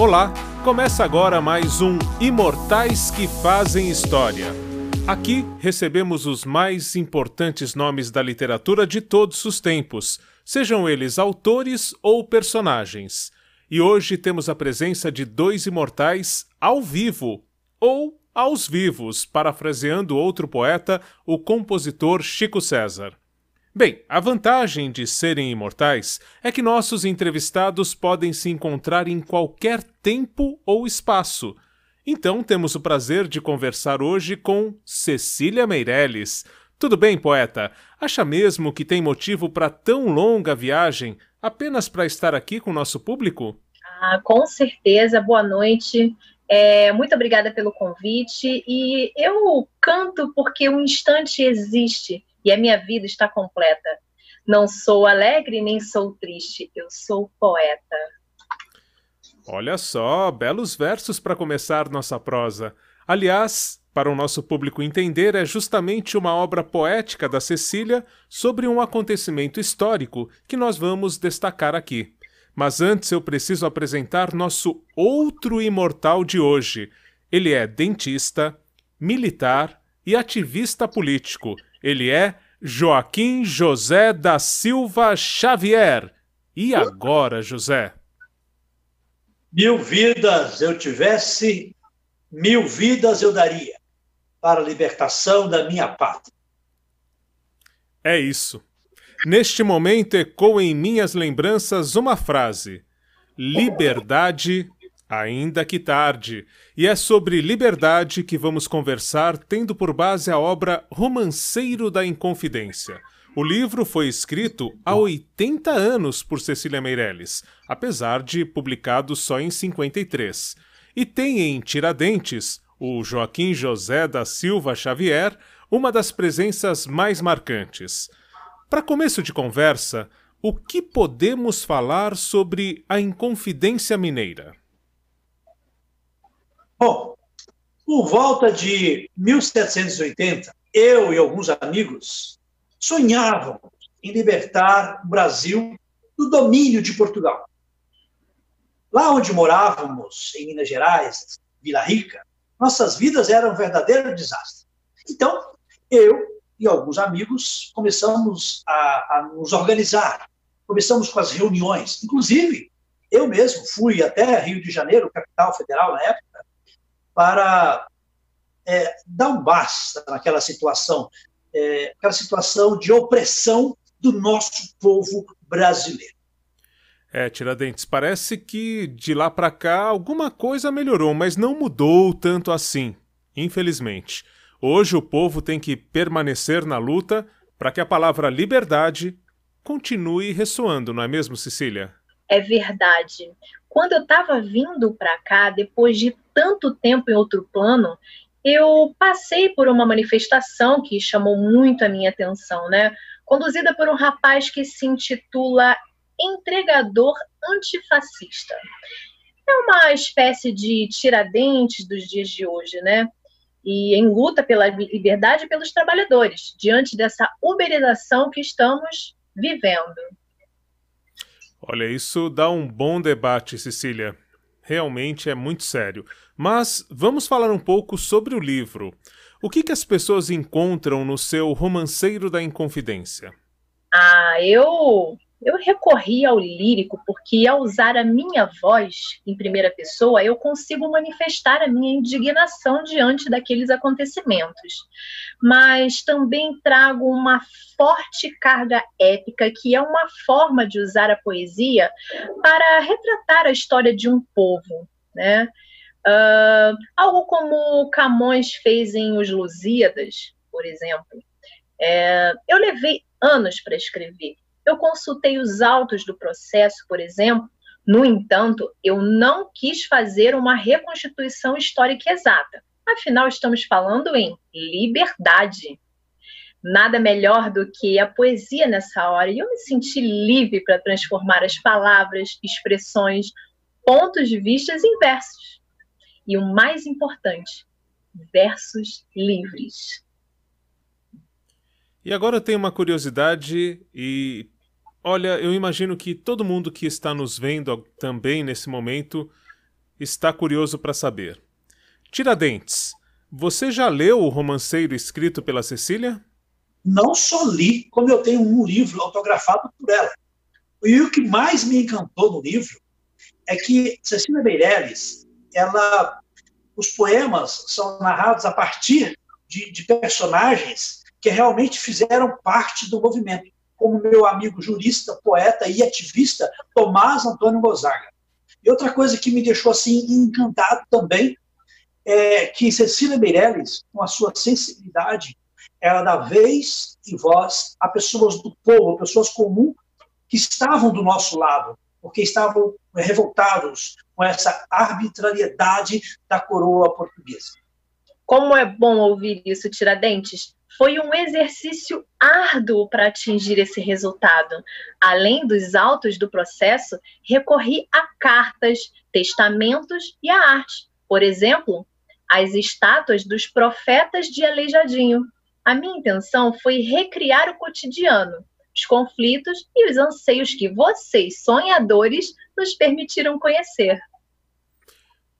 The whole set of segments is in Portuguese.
Olá, começa agora mais um Imortais que Fazem História. Aqui recebemos os mais importantes nomes da literatura de todos os tempos, sejam eles autores ou personagens. E hoje temos a presença de dois imortais ao vivo, ou aos vivos, parafraseando outro poeta, o compositor Chico César. Bem, a vantagem de serem imortais é que nossos entrevistados podem se encontrar em qualquer tempo ou espaço. Então temos o prazer de conversar hoje com Cecília Meirelles. Tudo bem, poeta? Acha mesmo que tem motivo para tão longa viagem apenas para estar aqui com o nosso público? Ah, com certeza. Boa noite. É, muito obrigada pelo convite. E eu canto porque o instante existe e a minha vida está completa. Não sou alegre nem sou triste, eu sou poeta. Olha só, belos versos para começar nossa prosa. Aliás, para o nosso público entender, é justamente uma obra poética da Cecília sobre um acontecimento histórico que nós vamos destacar aqui. Mas antes eu preciso apresentar nosso outro imortal de hoje. Ele é dentista, militar e ativista político ele é Joaquim José da Silva Xavier. E agora, José? Mil vidas eu tivesse, mil vidas eu daria para a libertação da minha pátria. É isso. Neste momento ecoa em minhas lembranças uma frase: Liberdade Ainda que tarde, e é sobre liberdade que vamos conversar, tendo por base a obra Romanceiro da Inconfidência. O livro foi escrito há 80 anos por Cecília Meirelles, apesar de publicado só em 53. E tem em Tiradentes o Joaquim José da Silva Xavier, uma das presenças mais marcantes. Para começo de conversa, o que podemos falar sobre a Inconfidência Mineira? Bom, por volta de 1780, eu e alguns amigos sonhávamos em libertar o Brasil do domínio de Portugal. Lá onde morávamos, em Minas Gerais, Vila Rica, nossas vidas eram um verdadeiro desastre. Então, eu e alguns amigos começamos a, a nos organizar, começamos com as reuniões. Inclusive, eu mesmo fui até Rio de Janeiro, capital federal na época, para é, dar um basta naquela situação, é, aquela situação de opressão do nosso povo brasileiro. É, Tiradentes, parece que de lá para cá alguma coisa melhorou, mas não mudou tanto assim, infelizmente. Hoje o povo tem que permanecer na luta para que a palavra liberdade continue ressoando, não é mesmo, Cecília? É verdade. Quando eu estava vindo para cá, depois de tanto tempo em outro plano, eu passei por uma manifestação que chamou muito a minha atenção, né? Conduzida por um rapaz que se intitula Entregador Antifascista. É uma espécie de tiradentes dos dias de hoje, né? E em luta pela liberdade pelos trabalhadores, diante dessa uberização que estamos vivendo. Olha, isso dá um bom debate, Cecília. Realmente é muito sério. Mas vamos falar um pouco sobre o livro. O que, que as pessoas encontram no seu Romanceiro da Inconfidência? Ah, eu eu recorri ao lírico porque, ao usar a minha voz em primeira pessoa, eu consigo manifestar a minha indignação diante daqueles acontecimentos. Mas também trago uma forte carga épica, que é uma forma de usar a poesia para retratar a história de um povo. Né? Uh, algo como Camões fez em Os Lusíadas, por exemplo. É, eu levei anos para escrever eu consultei os autos do processo, por exemplo. No entanto, eu não quis fazer uma reconstituição histórica exata. Afinal, estamos falando em liberdade. Nada melhor do que a poesia nessa hora. E eu me senti livre para transformar as palavras, expressões, pontos de vista em versos. E o mais importante, versos livres. E agora eu tenho uma curiosidade e olha, eu imagino que todo mundo que está nos vendo também nesse momento está curioso para saber. Tiradentes, você já leu o romanceiro escrito pela Cecília? Não só li, como eu tenho um livro autografado por ela. E o que mais me encantou no livro é que Cecília Meirelles, ela, os poemas são narrados a partir de, de personagens que realmente fizeram parte do movimento, como meu amigo jurista, poeta e ativista Tomás Antônio Gonzaga. E outra coisa que me deixou assim encantado também é que Cecília Meirelles, com a sua sensibilidade, ela dá vez e voz a pessoas do povo, pessoas comuns que estavam do nosso lado, porque estavam revoltados com essa arbitrariedade da coroa portuguesa. Como é bom ouvir isso, Tiradentes. Foi um exercício árduo para atingir esse resultado. Além dos autos do processo, recorri a cartas, testamentos e a arte. Por exemplo, as estátuas dos profetas de Aleijadinho. A minha intenção foi recriar o cotidiano, os conflitos e os anseios que vocês, sonhadores, nos permitiram conhecer.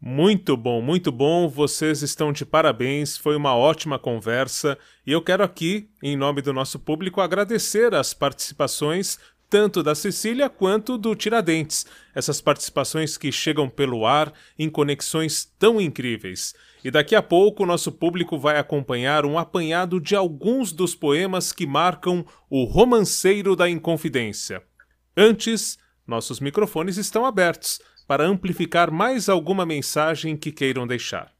Muito bom, muito bom. Vocês estão de parabéns. Foi uma ótima conversa. E eu quero aqui, em nome do nosso público, agradecer as participações tanto da Cecília quanto do Tiradentes. Essas participações que chegam pelo ar em conexões tão incríveis. E daqui a pouco o nosso público vai acompanhar um apanhado de alguns dos poemas que marcam o romanceiro da Inconfidência. Antes, nossos microfones estão abertos para amplificar mais alguma mensagem que queiram deixar.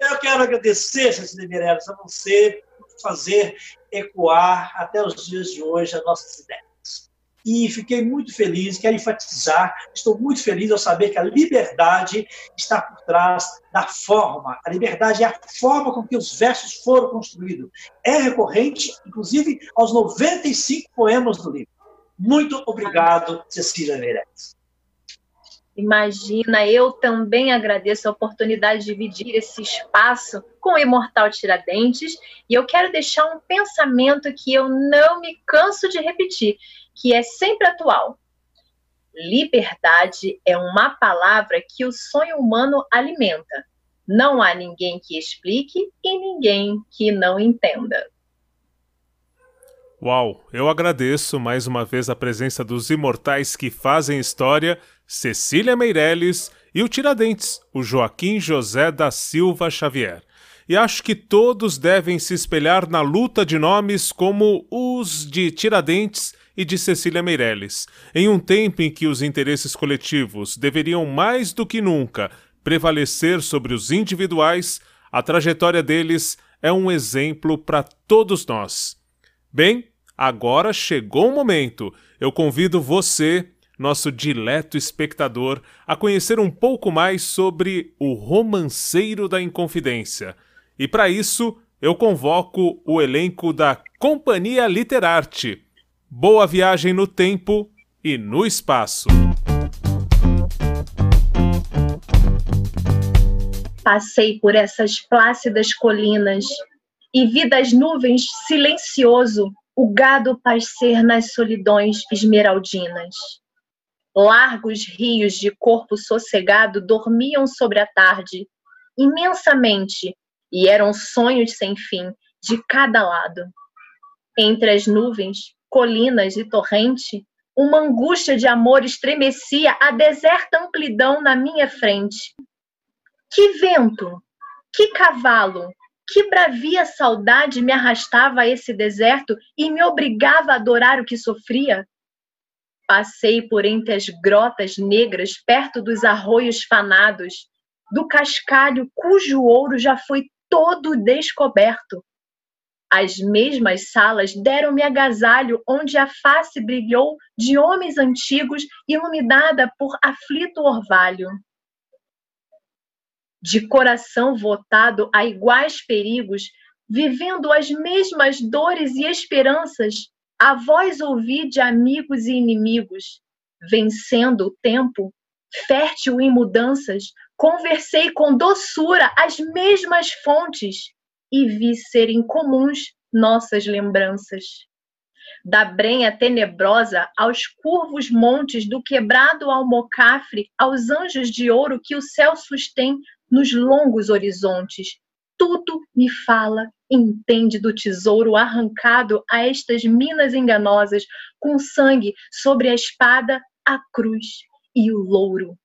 Eu quero agradecer, Cecília Meirelles, a você por fazer ecoar até os dias de hoje as nossas ideias e fiquei muito feliz, quero enfatizar, estou muito feliz ao saber que a liberdade está por trás da forma. A liberdade é a forma com que os versos foram construídos. É recorrente, inclusive, aos 95 poemas do livro. Muito obrigado, Cecília Meirelles. Imagina, eu também agradeço a oportunidade de dividir esse espaço com o Imortal Tiradentes e eu quero deixar um pensamento que eu não me canso de repetir, que é sempre atual. Liberdade é uma palavra que o sonho humano alimenta. Não há ninguém que explique e ninguém que não entenda. Uau, eu agradeço mais uma vez a presença dos imortais que fazem história, Cecília Meirelles e o Tiradentes, o Joaquim José da Silva Xavier. E acho que todos devem se espelhar na luta de nomes como os de Tiradentes e de Cecília Meirelles, em um tempo em que os interesses coletivos deveriam mais do que nunca prevalecer sobre os individuais, a trajetória deles é um exemplo para todos nós. Bem, agora chegou o momento. Eu convido você, nosso dileto espectador, a conhecer um pouco mais sobre o romanceiro da Inconfidência. E para isso, eu convoco o elenco da Companhia Literarte Boa viagem no tempo e no espaço. Passei por essas plácidas colinas e vi das nuvens silencioso o gado pascer nas solidões esmeraldinas. Largos rios de corpo sossegado dormiam sobre a tarde, imensamente, e eram sonhos sem fim de cada lado. Entre as nuvens, colinas e torrente, uma angústia de amor estremecia a deserta amplidão na minha frente. Que vento, que cavalo, que bravia saudade me arrastava a esse deserto e me obrigava a adorar o que sofria? Passei por entre as grotas negras, perto dos arroios fanados, do cascalho cujo ouro já foi todo descoberto, as mesmas salas deram-me agasalho, onde a face brilhou de homens antigos, iluminada por aflito orvalho. De coração votado a iguais perigos, vivendo as mesmas dores e esperanças, a voz ouvi de amigos e inimigos, vencendo o tempo, fértil em mudanças, conversei com doçura as mesmas fontes e vi serem comuns nossas lembranças. Da brenha tenebrosa aos curvos montes, do quebrado almocafre aos anjos de ouro que o céu sustém nos longos horizontes. Tudo me fala entende do tesouro arrancado a estas minas enganosas, com sangue sobre a espada, a cruz e o louro.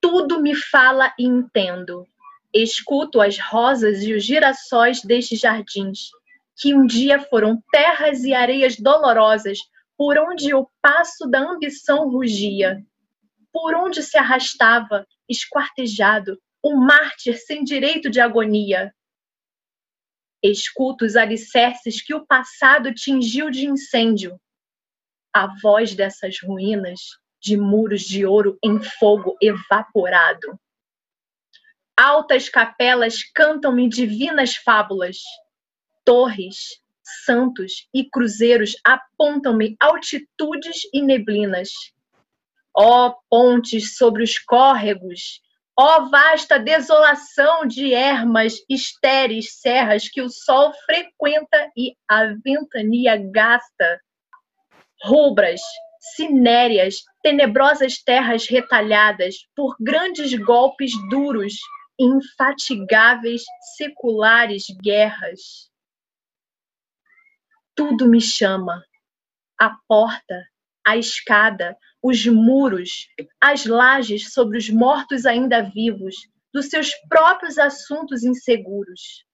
Tudo me fala e entendo. Escuto as rosas e os girassóis destes jardins, que um dia foram terras e areias dolorosas, por onde o passo da ambição rugia, por onde se arrastava, esquartejado, um mártir sem direito de agonia. Escuto os alicerces que o passado tingiu de incêndio. A voz dessas ruínas, de muros de ouro em fogo evaporado. Altas capelas cantam-me divinas fábulas. Torres, santos e cruzeiros apontam-me altitudes e neblinas. Ó oh, pontes sobre os córregos, Ó oh, vasta desolação de ermas, estéreis serras que o sol frequenta e a ventania gasta. Rubras, cinéreas, tenebrosas terras retalhadas por grandes golpes duros, infatigáveis seculares guerras. Tudo me chama. A porta, a escada, os muros, as lajes sobre os mortos ainda vivos, dos seus próprios assuntos inseguros.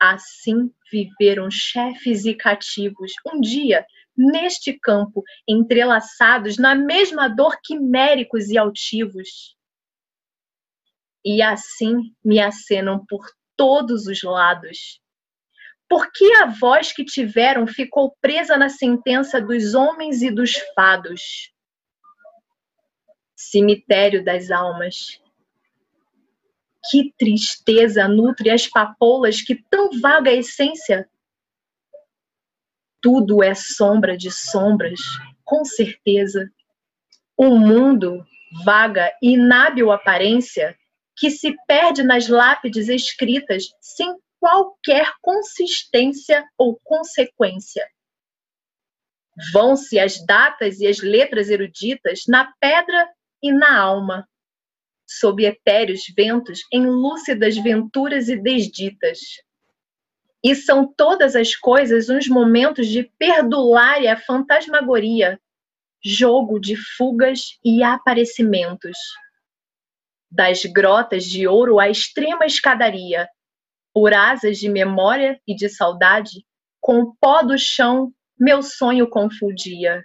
Assim viveram chefes e cativos, um dia, neste campo, entrelaçados na mesma dor quiméricos e altivos. E assim me acenam por todos os lados, por que a voz que tiveram ficou presa na sentença dos homens e dos fados? Cemitério das almas. Que tristeza nutre as papoulas que tão vaga essência. Tudo é sombra de sombras, com certeza. O mundo, vaga e inábil aparência, que se perde nas lápides escritas sem qualquer consistência ou consequência. Vão-se as datas e as letras eruditas na pedra e na alma, sob etéreos ventos em lúcidas venturas e desditas. E são todas as coisas uns momentos de perdulária fantasmagoria, jogo de fugas e aparecimentos. Das grotas de ouro à extrema escadaria, por asas de memória e de saudade, com o pó do chão meu sonho confundia.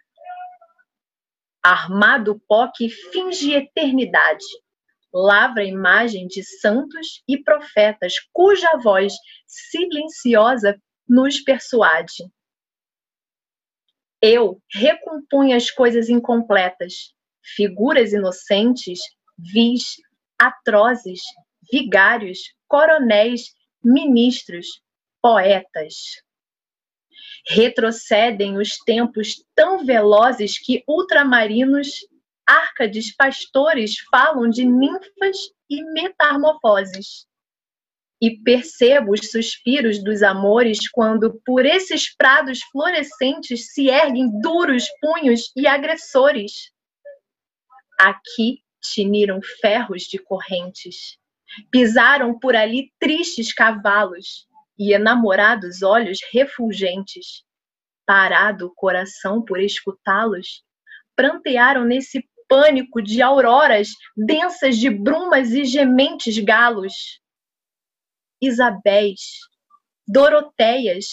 Armado pó que finge eternidade, lavra imagem de santos e profetas, cuja voz silenciosa nos persuade. Eu recompunha as coisas incompletas, figuras inocentes, vis, atrozes, vigários, coronéis ministros, poetas. Retrocedem os tempos tão velozes que ultramarinos, árcades, pastores falam de ninfas e metamorfoses. E percebo os suspiros dos amores quando por esses prados florescentes se erguem duros punhos e agressores. Aqui tiniram ferros de correntes Pisaram por ali tristes cavalos e enamorados olhos refulgentes. Parado o coração por escutá-los, prantearam nesse pânico de auroras densas de brumas e gementes galos. Isabéis, Doroteias,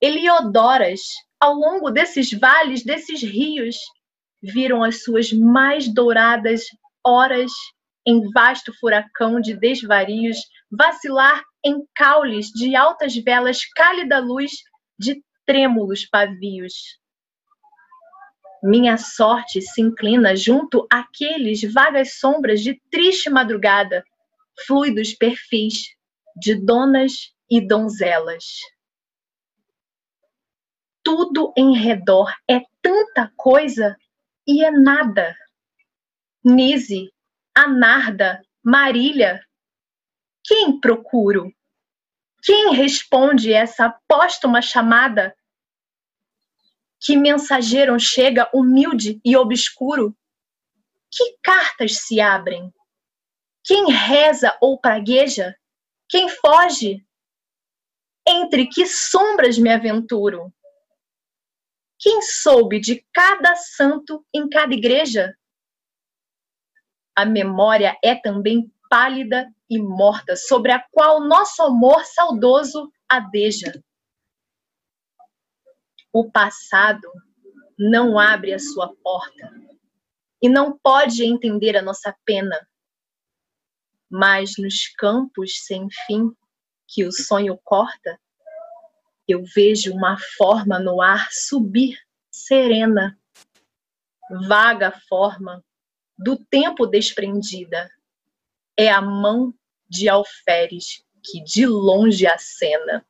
Eliodoras, ao longo desses vales, desses rios, viram as suas mais douradas horas em vasto furacão de desvarios, vacilar em caules de altas velas, cálida luz de trêmulos pavios. Minha sorte se inclina junto àqueles vagas sombras de triste madrugada, fluidos perfis de donas e donzelas. Tudo em redor é tanta coisa e é nada. Nise Anarda, Marília. Quem procuro? Quem responde essa póstuma chamada? Que mensageiro chega humilde e obscuro? Que cartas se abrem? Quem reza ou pragueja? Quem foge? Entre que sombras me aventuro? Quem soube de cada santo em cada igreja? A memória é também pálida e morta, sobre a qual nosso amor saudoso adeja. O passado não abre a sua porta e não pode entender a nossa pena. Mas nos campos sem fim que o sonho corta, eu vejo uma forma no ar subir serena, vaga forma do tempo desprendida. É a mão de alferes que de longe acena.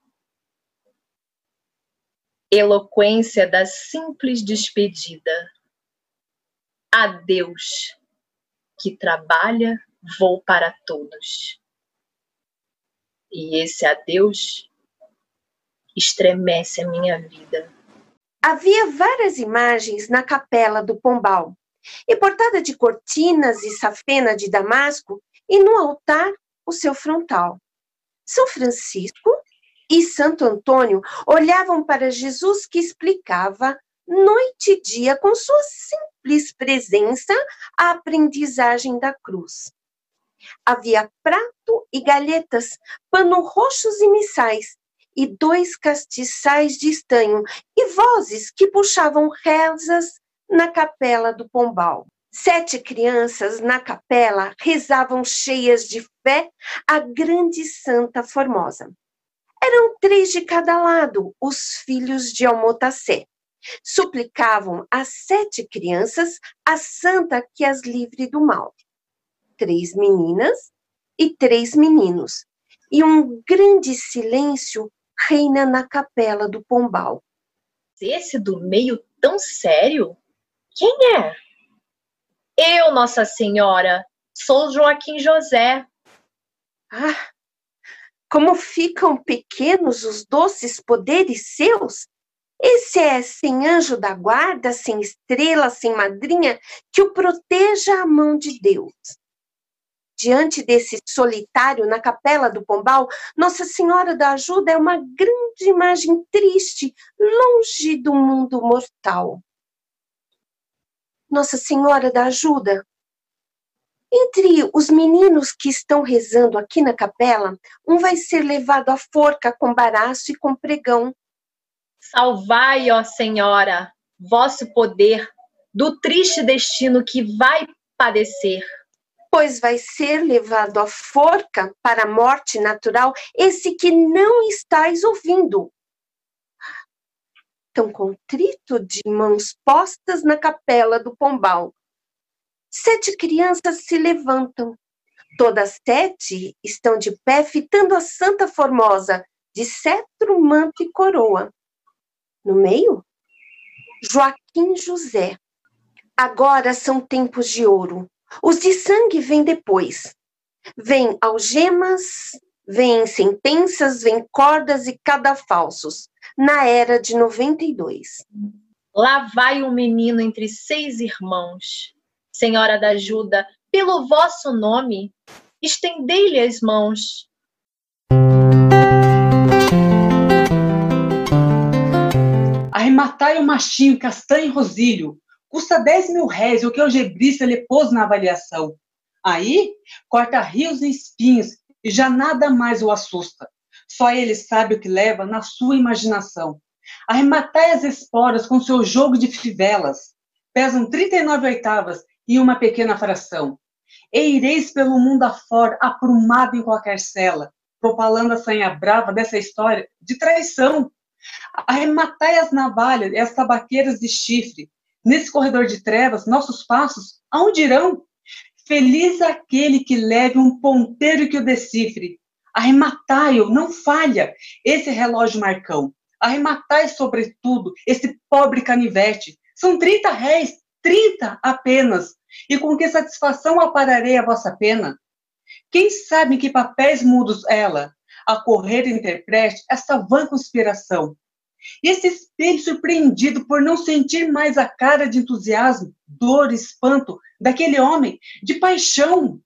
Eloquência da simples despedida. Adeus, que trabalha, vou para todos. E esse adeus estremece a minha vida. Havia várias imagens na capela do Pombal, e portada de cortinas e safena de damasco, e no altar o seu frontal. São Francisco e Santo Antônio olhavam para Jesus que explicava noite e dia com sua simples presença a aprendizagem da cruz. Havia prato e galhetas, pano roxos e missais, e dois castiçais de estanho, e vozes que puxavam rezas na capela do Pombal. Sete crianças na capela rezavam cheias de fé a grande Santa Formosa. Eram três de cada lado, os filhos de Almotacé. Suplicavam às sete crianças a santa que as livre do mal. Três meninas e três meninos. E um grande silêncio reina na capela do Pombal. Esse do meio tão sério? Quem é? Eu, Nossa Senhora, sou Joaquim José. Ah, como ficam pequenos os doces poderes seus? Esse é sem anjo da guarda, sem estrela, sem madrinha, que o proteja a mão de Deus diante desse solitário na capela do Pombal, Nossa Senhora da Ajuda é uma grande imagem triste, longe do mundo mortal. Nossa Senhora da Ajuda. Entre os meninos que estão rezando aqui na capela, um vai ser levado à forca com baraço e com pregão. Salvai, ó Senhora, vosso poder do triste destino que vai padecer pois vai ser levado à forca para a morte natural esse que não estáis ouvindo. Tão contrito de mãos postas na capela do pombal. Sete crianças se levantam. Todas sete estão de pé, fitando a Santa Formosa, de cetro, manto e coroa. No meio, Joaquim José. Agora são tempos de ouro. Os de sangue vêm depois. Vêm algemas, vêm sentenças, vêm cordas e cadafalsos, na era de 92. Lá vai um menino entre seis irmãos. Senhora da ajuda, pelo vosso nome, estendei-lhe as mãos. Arrematai o machinho castanho rosilho, custa 10 mil réis, o que o gebrista lhe pôs na avaliação. Aí, corta rios e espinhos e já nada mais o assusta. Só ele sabe o que leva na sua imaginação. Arrematai as esporas com seu jogo de fivelas. Pesam 39 oitavas e uma pequena fração. E ireis pelo mundo afora, aprumado em qualquer cela, propalando a sanha brava dessa história de traição. Arrematai as navalhas e as tabaqueiras de chifre, Nesse corredor de trevas, nossos passos, aonde irão? Feliz aquele que leve um ponteiro que o decifre. Arrematai-o, não falha, esse relógio marcão. Arrematai, sobretudo, esse pobre canivete. São trinta réis, trinta apenas. E com que satisfação apararei a vossa pena? Quem sabe que papéis mudos ela, a correr interprete essa vã conspiração? Esse espelho surpreendido por não sentir mais a cara de entusiasmo, dor, espanto daquele homem, de paixão.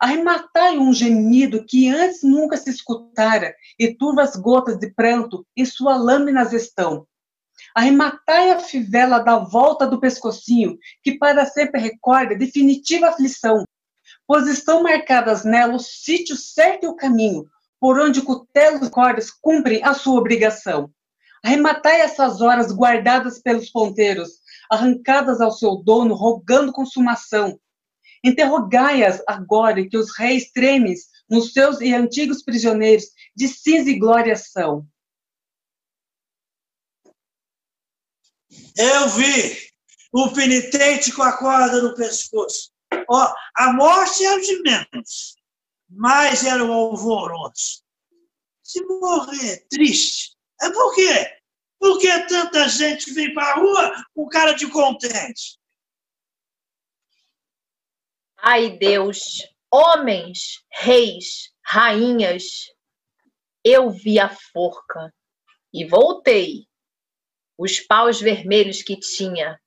Arrematai um gemido que antes nunca se escutara, e turvas gotas de pranto em sua lâminas estão. Arrematai a fivela da volta do pescocinho, que para sempre recorda definitiva aflição, pois estão marcadas nela o sítio certo e o caminho, por onde cutelos e cordas cumprem a sua obrigação. Arrematai essas horas guardadas pelos ponteiros, arrancadas ao seu dono, rogando consumação. Interrogai-as agora que os reis tremes nos seus e antigos prisioneiros de cinza e glória são. Eu vi o penitente com a corda no pescoço. Ó, a morte era o de menos, mas era o alvoroço. Se morrer triste, é por quê? Por que tanta gente vem para a rua com cara de contente? Ai, Deus, homens, reis, rainhas, eu vi a forca e voltei. Os paus vermelhos que tinha.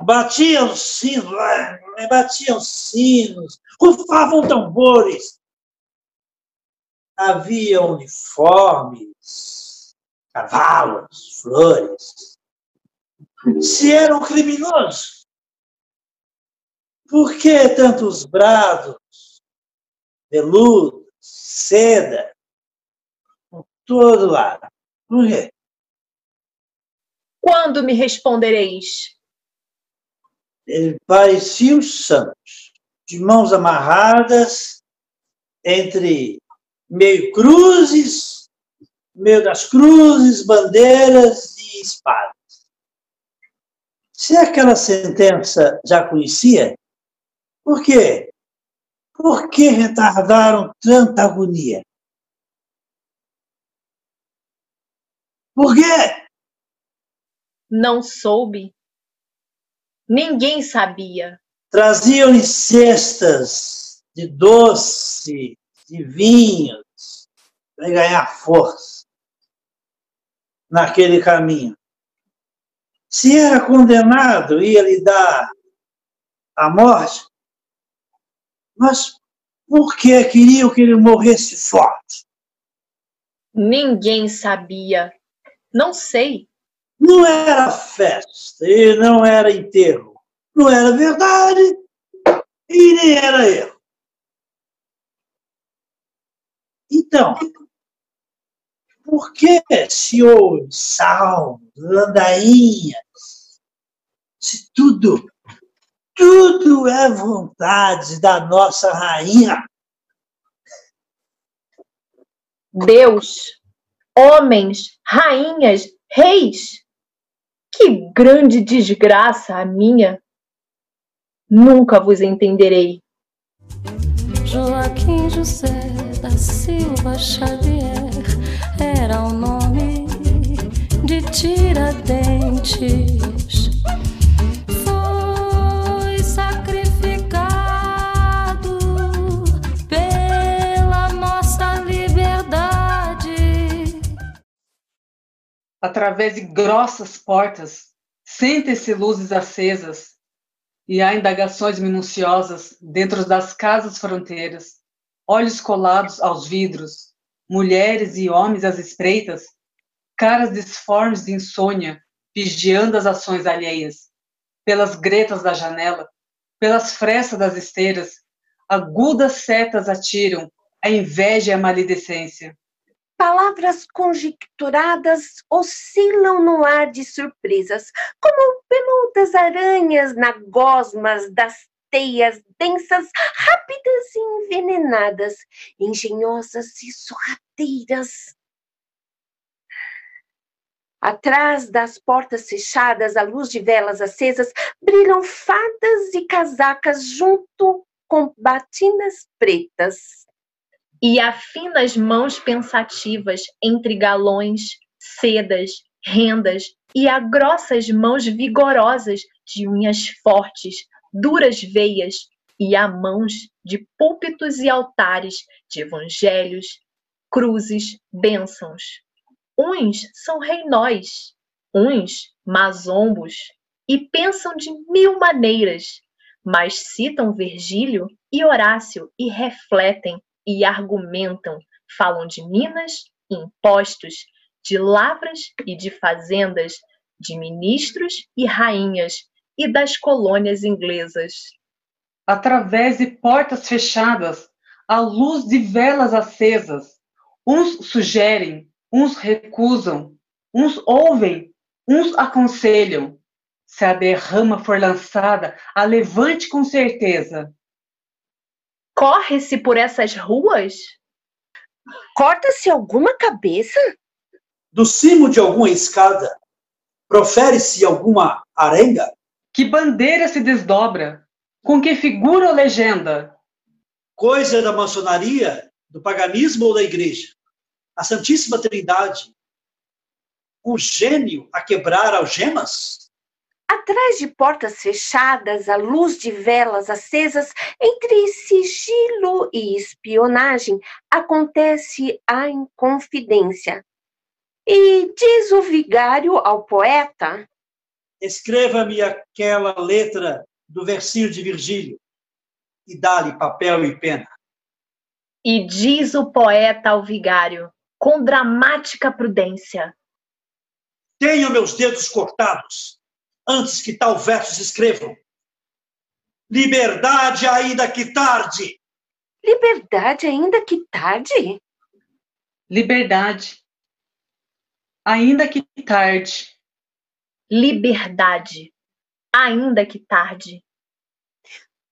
Batiam sinos, batiam sinos, rufavam tambores. Havia uniformes, cavalos, flores. Se era um criminoso, por que tantos brados, veludos, seda, por todo lado? Por quê? Quando me respondereis? Ele parecia os santos, de mãos amarradas, entre meio cruzes, meio das cruzes, bandeiras e espadas. Se aquela sentença já conhecia, por quê? Por que retardaram tanta agonia? Por quê? Não soube. Ninguém sabia. Traziam-lhe cestas de doce, de vinhos, para ganhar força naquele caminho. Se era condenado, ia lhe dar a morte, mas por que queriam que ele morresse forte? Ninguém sabia. Não sei. Não era festa e não era enterro. Não era verdade e nem era erro. Então, por que se ouve salmos, ladainhas, se tudo tudo é vontade da nossa rainha. Deus, homens, rainhas, reis. Que grande desgraça a minha! Nunca vos entenderei. Joaquim José da Silva Xavier era o nome de Tiradentes. através de grossas portas, sentem-se luzes acesas e há indagações minuciosas dentro das casas fronteiras, olhos colados aos vidros, mulheres e homens às espreitas, caras disformes de insônia, vigiando as ações alheias, pelas gretas da janela, pelas frestas das esteiras, agudas setas atiram a inveja e a maledicência. Palavras conjecturadas oscilam no ar de surpresas, como peludas aranhas na gosmas das teias densas, rápidas e envenenadas, engenhosas e sorrateiras. Atrás das portas fechadas, à luz de velas acesas, brilham fadas e casacas junto com batinas pretas e há finas mãos pensativas entre galões, sedas, rendas, e há grossas mãos vigorosas de unhas fortes, duras veias, e há mãos de púlpitos e altares, de evangelhos, cruzes, bênçãos. Uns são reinóis, uns mazombos, e pensam de mil maneiras, mas citam Virgílio e Horácio e refletem e argumentam, falam de minas, impostos, de lavras e de fazendas, de ministros e rainhas e das colônias inglesas. Através de portas fechadas, à luz de velas acesas, uns sugerem, uns recusam, uns ouvem, uns aconselham. Se a derrama for lançada, a levante com certeza. Corre-se por essas ruas? Corta-se alguma cabeça? Do cimo de alguma escada, profere-se alguma arenga? Que bandeira se desdobra? Com que figura ou legenda? Coisa da maçonaria, do paganismo ou da igreja? A Santíssima Trindade, o gênio a quebrar algemas? Atrás de portas fechadas, à luz de velas acesas, entre sigilo e espionagem, acontece a inconfidência. E diz o vigário ao poeta: Escreva-me aquela letra do versículo de Virgílio e dá-lhe papel e pena. E diz o poeta ao vigário, com dramática prudência: Tenho meus dedos cortados antes que tal versos escrevam. Liberdade ainda que tarde. Liberdade ainda que tarde? Liberdade. Ainda que tarde. Liberdade, ainda que tarde.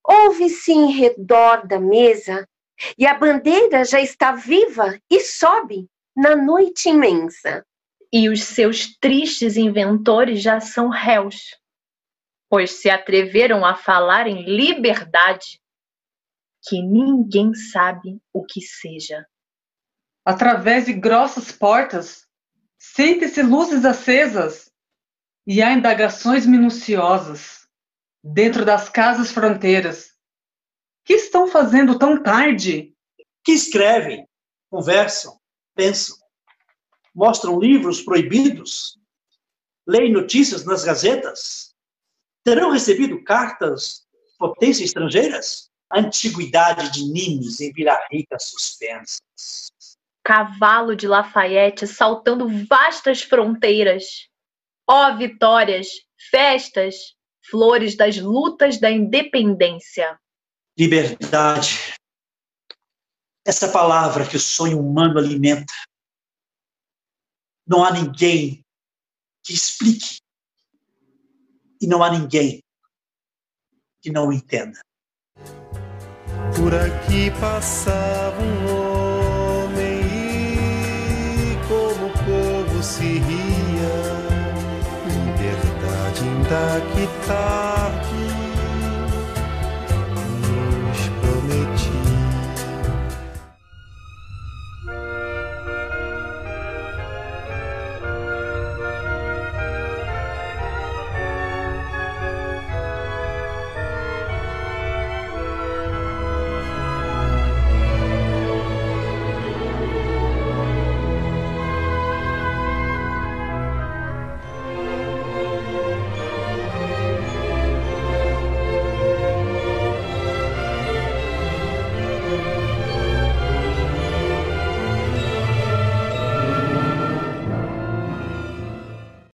Ouve-se em redor da mesa e a bandeira já está viva e sobe na noite imensa. E os seus tristes inventores já são réus, pois se atreveram a falar em liberdade, que ninguém sabe o que seja. Através de grossas portas, sentem-se luzes acesas e há indagações minuciosas dentro das casas fronteiras. Que estão fazendo tão tarde? Que escrevem, conversam, pensam, mostram livros proibidos, leem notícias nas gazetas, terão recebido cartas potências estrangeiras? Antiguidade de Nimes em Vila Rica suspensas. Cavalo de Lafayette saltando vastas fronteiras. Ó oh, vitórias, festas, flores das lutas da independência. Liberdade. Essa palavra que o sonho humano alimenta. Não há ninguém que explique. E não há ninguém que não entenda. Por aqui passava um se ria.